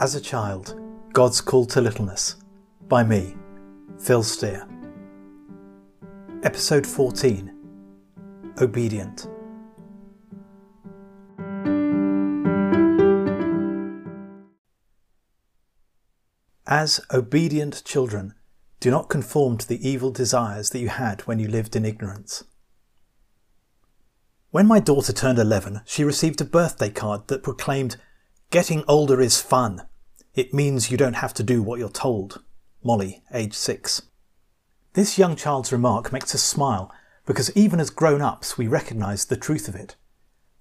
As a Child God's Call to Littleness by me, Phil Steer. Episode 14 Obedient. As obedient children, do not conform to the evil desires that you had when you lived in ignorance. When my daughter turned 11, she received a birthday card that proclaimed, Getting older is fun. It means you don't have to do what you're told. Molly, age 6. This young child's remark makes us smile because even as grown ups we recognise the truth of it.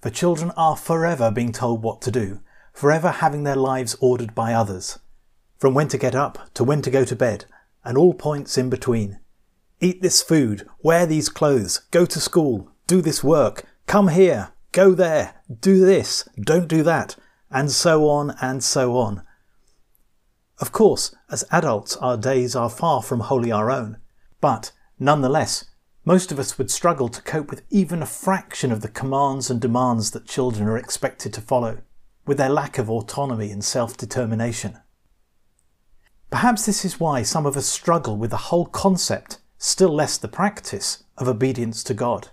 For children are forever being told what to do, forever having their lives ordered by others. From when to get up to when to go to bed, and all points in between. Eat this food, wear these clothes, go to school, do this work, come here, go there, do this, don't do that, and so on and so on. Of course, as adults, our days are far from wholly our own, but nonetheless, most of us would struggle to cope with even a fraction of the commands and demands that children are expected to follow, with their lack of autonomy and self determination. Perhaps this is why some of us struggle with the whole concept, still less the practice, of obedience to God.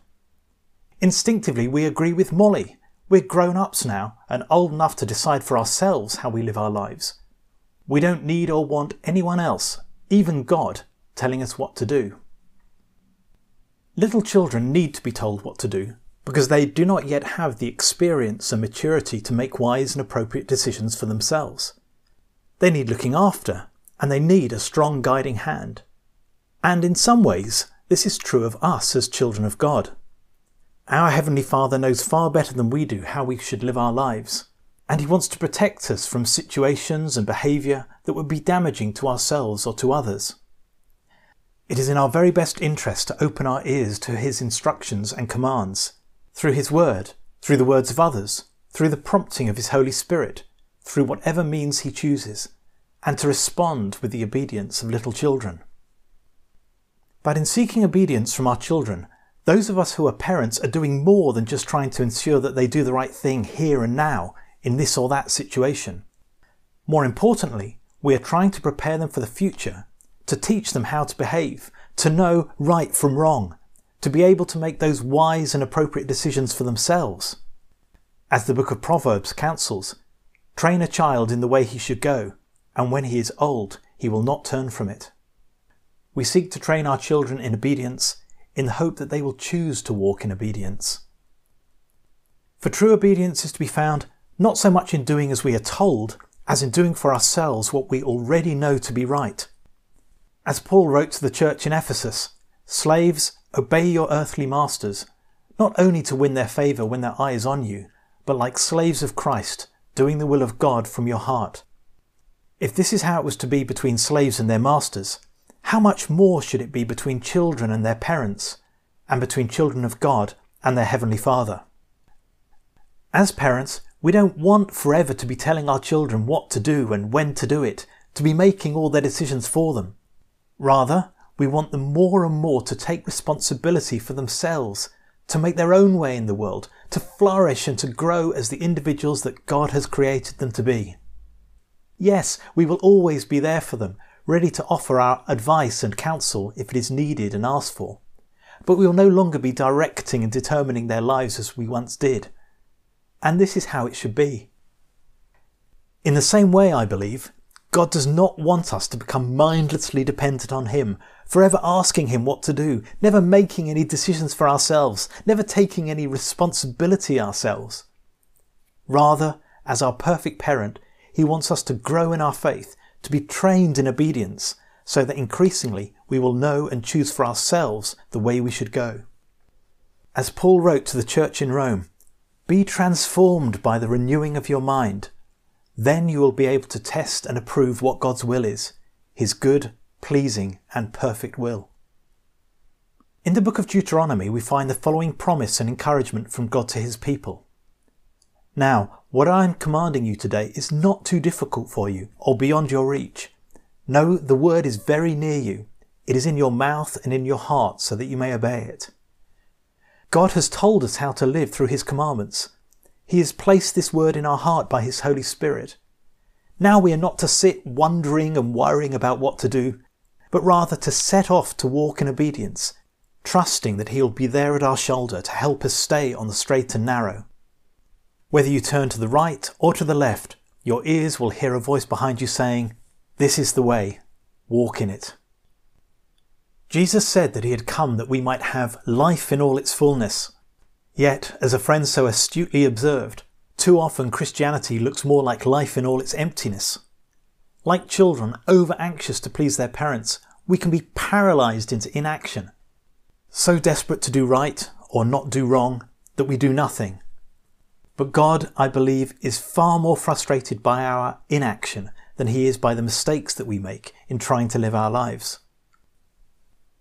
Instinctively, we agree with Molly. We're grown ups now and old enough to decide for ourselves how we live our lives. We don't need or want anyone else, even God, telling us what to do. Little children need to be told what to do because they do not yet have the experience and maturity to make wise and appropriate decisions for themselves. They need looking after and they need a strong guiding hand. And in some ways, this is true of us as children of God. Our Heavenly Father knows far better than we do how we should live our lives, and He wants to protect us from situations and behaviour that would be damaging to ourselves or to others. It is in our very best interest to open our ears to His instructions and commands, through His Word, through the words of others, through the prompting of His Holy Spirit, through whatever means He chooses, and to respond with the obedience of little children. But in seeking obedience from our children, those of us who are parents are doing more than just trying to ensure that they do the right thing here and now in this or that situation. More importantly, we are trying to prepare them for the future, to teach them how to behave, to know right from wrong, to be able to make those wise and appropriate decisions for themselves. As the book of Proverbs counsels, train a child in the way he should go, and when he is old, he will not turn from it. We seek to train our children in obedience in the hope that they will choose to walk in obedience. For true obedience is to be found not so much in doing as we are told, as in doing for ourselves what we already know to be right. As Paul wrote to the church in Ephesus, Slaves, obey your earthly masters, not only to win their favour when their eye is on you, but like slaves of Christ, doing the will of God from your heart. If this is how it was to be between slaves and their masters, how much more should it be between children and their parents, and between children of God and their Heavenly Father? As parents, we don't want forever to be telling our children what to do and when to do it, to be making all their decisions for them. Rather, we want them more and more to take responsibility for themselves, to make their own way in the world, to flourish and to grow as the individuals that God has created them to be. Yes, we will always be there for them, ready to offer our advice and counsel if it is needed and asked for. But we will no longer be directing and determining their lives as we once did. And this is how it should be. In the same way, I believe, God does not want us to become mindlessly dependent on Him, forever asking Him what to do, never making any decisions for ourselves, never taking any responsibility ourselves. Rather, as our perfect parent, He wants us to grow in our faith, to be trained in obedience, so that increasingly we will know and choose for ourselves the way we should go. As Paul wrote to the church in Rome, be transformed by the renewing of your mind. Then you will be able to test and approve what God's will is, his good, pleasing, and perfect will. In the book of Deuteronomy, we find the following promise and encouragement from God to his people. Now, what I am commanding you today is not too difficult for you or beyond your reach. No, the word is very near you. It is in your mouth and in your heart so that you may obey it. God has told us how to live through His commandments. He has placed this word in our heart by His Holy Spirit. Now we are not to sit wondering and worrying about what to do, but rather to set off to walk in obedience, trusting that He will be there at our shoulder to help us stay on the straight and narrow. Whether you turn to the right or to the left, your ears will hear a voice behind you saying, This is the way, walk in it. Jesus said that He had come that we might have life in all its fullness. Yet, as a friend so astutely observed, too often Christianity looks more like life in all its emptiness. Like children over anxious to please their parents, we can be paralysed into inaction. So desperate to do right or not do wrong that we do nothing. But God, I believe, is far more frustrated by our inaction than he is by the mistakes that we make in trying to live our lives.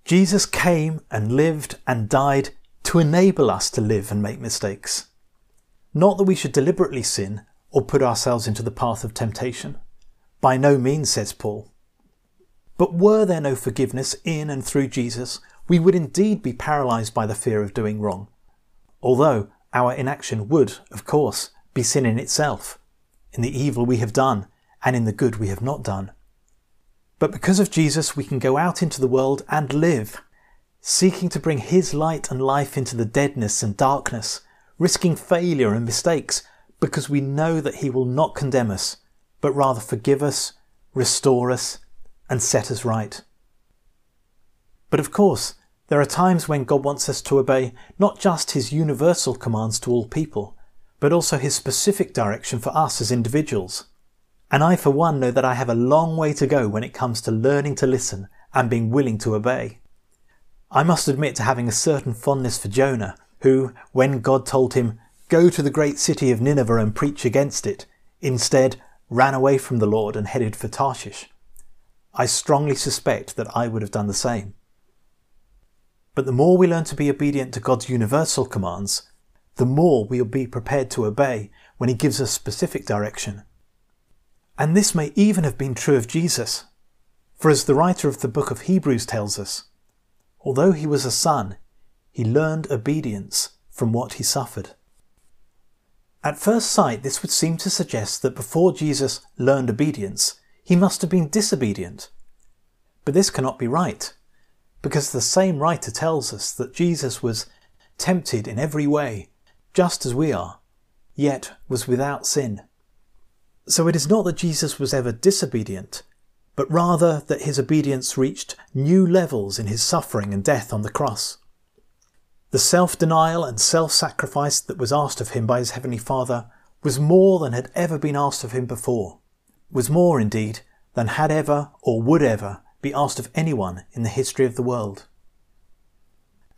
Jesus came and lived and died to enable us to live and make mistakes. Not that we should deliberately sin or put ourselves into the path of temptation. By no means, says Paul. But were there no forgiveness in and through Jesus, we would indeed be paralysed by the fear of doing wrong. Although our inaction would, of course, be sin in itself, in the evil we have done and in the good we have not done. But because of Jesus, we can go out into the world and live, seeking to bring His light and life into the deadness and darkness, risking failure and mistakes, because we know that He will not condemn us, but rather forgive us, restore us, and set us right. But of course, there are times when God wants us to obey not just His universal commands to all people, but also His specific direction for us as individuals. And I, for one, know that I have a long way to go when it comes to learning to listen and being willing to obey. I must admit to having a certain fondness for Jonah, who, when God told him, Go to the great city of Nineveh and preach against it, instead ran away from the Lord and headed for Tarshish. I strongly suspect that I would have done the same. But the more we learn to be obedient to God's universal commands, the more we will be prepared to obey when He gives us specific direction. And this may even have been true of Jesus. For as the writer of the book of Hebrews tells us, although he was a son, he learned obedience from what he suffered. At first sight, this would seem to suggest that before Jesus learned obedience, he must have been disobedient. But this cannot be right, because the same writer tells us that Jesus was tempted in every way, just as we are, yet was without sin. So it is not that Jesus was ever disobedient, but rather that his obedience reached new levels in his suffering and death on the cross. The self denial and self sacrifice that was asked of him by his Heavenly Father was more than had ever been asked of him before, was more indeed than had ever or would ever be asked of anyone in the history of the world.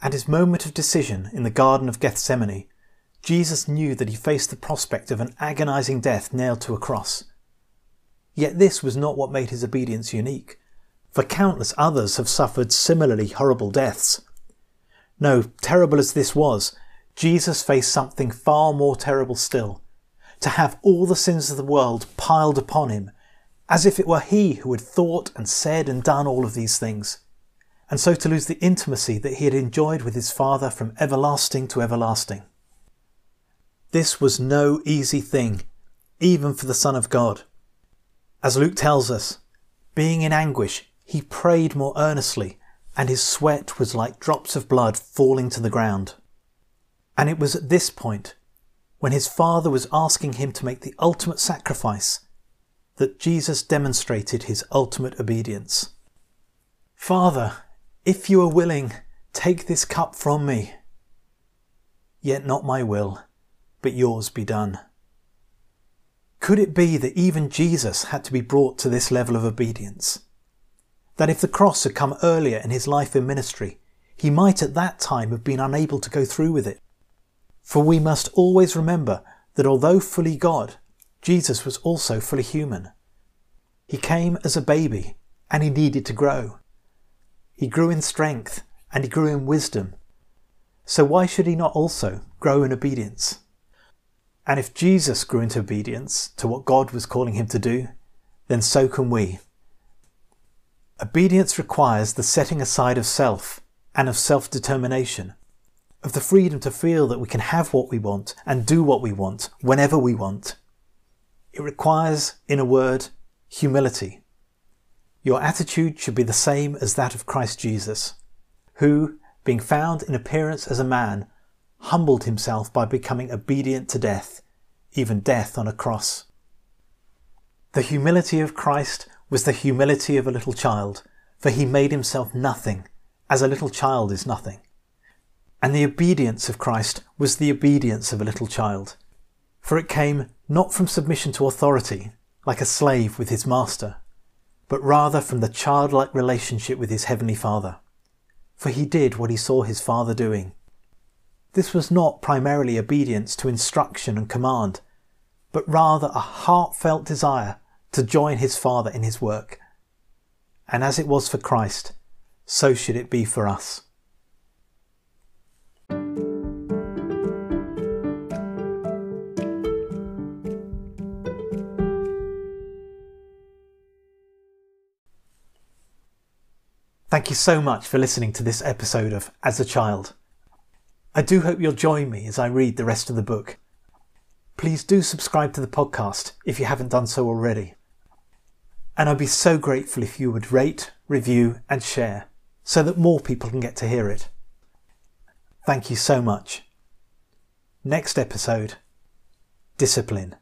At his moment of decision in the Garden of Gethsemane, Jesus knew that he faced the prospect of an agonizing death nailed to a cross. Yet this was not what made his obedience unique, for countless others have suffered similarly horrible deaths. No, terrible as this was, Jesus faced something far more terrible still to have all the sins of the world piled upon him, as if it were he who had thought and said and done all of these things, and so to lose the intimacy that he had enjoyed with his Father from everlasting to everlasting. This was no easy thing, even for the Son of God. As Luke tells us, being in anguish, he prayed more earnestly, and his sweat was like drops of blood falling to the ground. And it was at this point, when his Father was asking him to make the ultimate sacrifice, that Jesus demonstrated his ultimate obedience. Father, if you are willing, take this cup from me. Yet not my will, but yours be done. Could it be that even Jesus had to be brought to this level of obedience? That if the cross had come earlier in his life and ministry, he might at that time have been unable to go through with it. For we must always remember that although fully God, Jesus was also fully human. He came as a baby and he needed to grow. He grew in strength and he grew in wisdom. So why should he not also grow in obedience? And if Jesus grew into obedience to what God was calling him to do, then so can we. Obedience requires the setting aside of self and of self determination, of the freedom to feel that we can have what we want and do what we want whenever we want. It requires, in a word, humility. Your attitude should be the same as that of Christ Jesus, who, being found in appearance as a man, humbled himself by becoming obedient to death, even death on a cross. The humility of Christ was the humility of a little child, for he made himself nothing, as a little child is nothing. And the obedience of Christ was the obedience of a little child, for it came not from submission to authority, like a slave with his master, but rather from the childlike relationship with his heavenly Father. For he did what he saw his Father doing. This was not primarily obedience to instruction and command, but rather a heartfelt desire to join his Father in his work. And as it was for Christ, so should it be for us. Thank you so much for listening to this episode of As a Child. I do hope you'll join me as I read the rest of the book. Please do subscribe to the podcast if you haven't done so already. And I'd be so grateful if you would rate, review, and share so that more people can get to hear it. Thank you so much. Next episode Discipline.